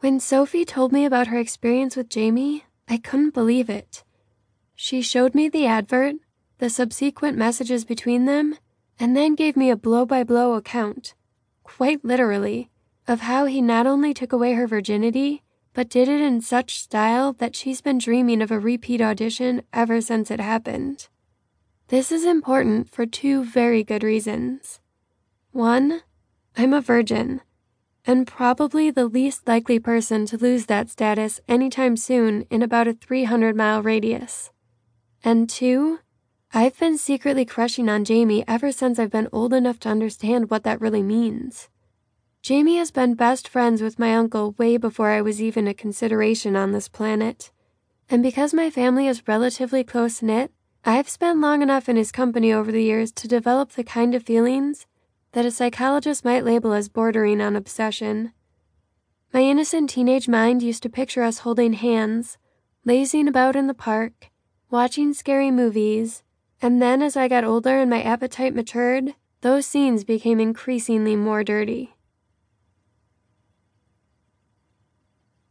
When Sophie told me about her experience with Jamie, I couldn't believe it. She showed me the advert, the subsequent messages between them, and then gave me a blow by blow account, quite literally, of how he not only took away her virginity, but did it in such style that she's been dreaming of a repeat audition ever since it happened. This is important for two very good reasons. One, I'm a virgin and probably the least likely person to lose that status anytime soon in about a 300 mile radius. And two, I've been secretly crushing on Jamie ever since I've been old enough to understand what that really means. Jamie has been best friends with my uncle way before I was even a consideration on this planet. And because my family is relatively close knit, I've spent long enough in his company over the years to develop the kind of feelings that a psychologist might label as bordering on obsession. My innocent teenage mind used to picture us holding hands, lazing about in the park, watching scary movies, and then as I got older and my appetite matured, those scenes became increasingly more dirty.